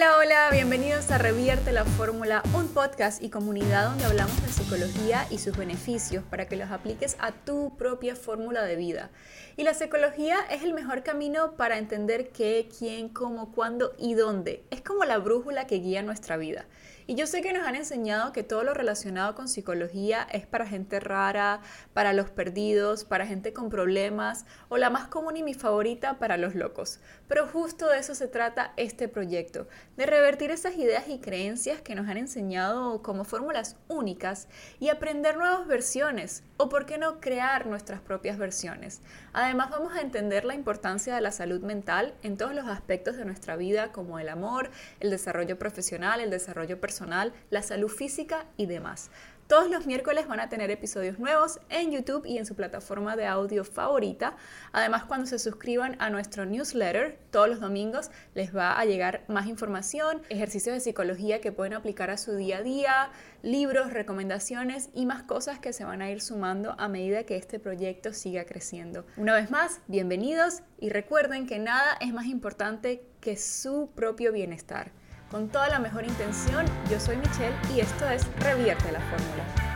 Hola, hola, bienvenidos a Revierte la Fórmula, un podcast y comunidad donde hablamos de psicología y sus beneficios para que los apliques a tu propia fórmula de vida. Y la psicología es el mejor camino para entender qué, quién, cómo, cuándo y dónde. Es como la brújula que guía nuestra vida. Y yo sé que nos han enseñado que todo lo relacionado con psicología es para gente rara, para los perdidos, para gente con problemas o la más común y mi favorita para los locos. Pero justo de eso se trata este proyecto, de revertir esas ideas y creencias que nos han enseñado como fórmulas únicas y aprender nuevas versiones o por qué no crear nuestras propias versiones. Además vamos a entender la importancia de la salud mental en todos los aspectos de nuestra vida como el amor, el desarrollo profesional, el desarrollo personal, la salud física y demás. Todos los miércoles van a tener episodios nuevos en YouTube y en su plataforma de audio favorita. Además, cuando se suscriban a nuestro newsletter, todos los domingos les va a llegar más información, ejercicios de psicología que pueden aplicar a su día a día, libros, recomendaciones y más cosas que se van a ir sumando a medida que este proyecto siga creciendo. Una vez más, bienvenidos y recuerden que nada es más importante que su propio bienestar. Con toda la mejor intención, yo soy Michelle y esto es Revierte la Fórmula.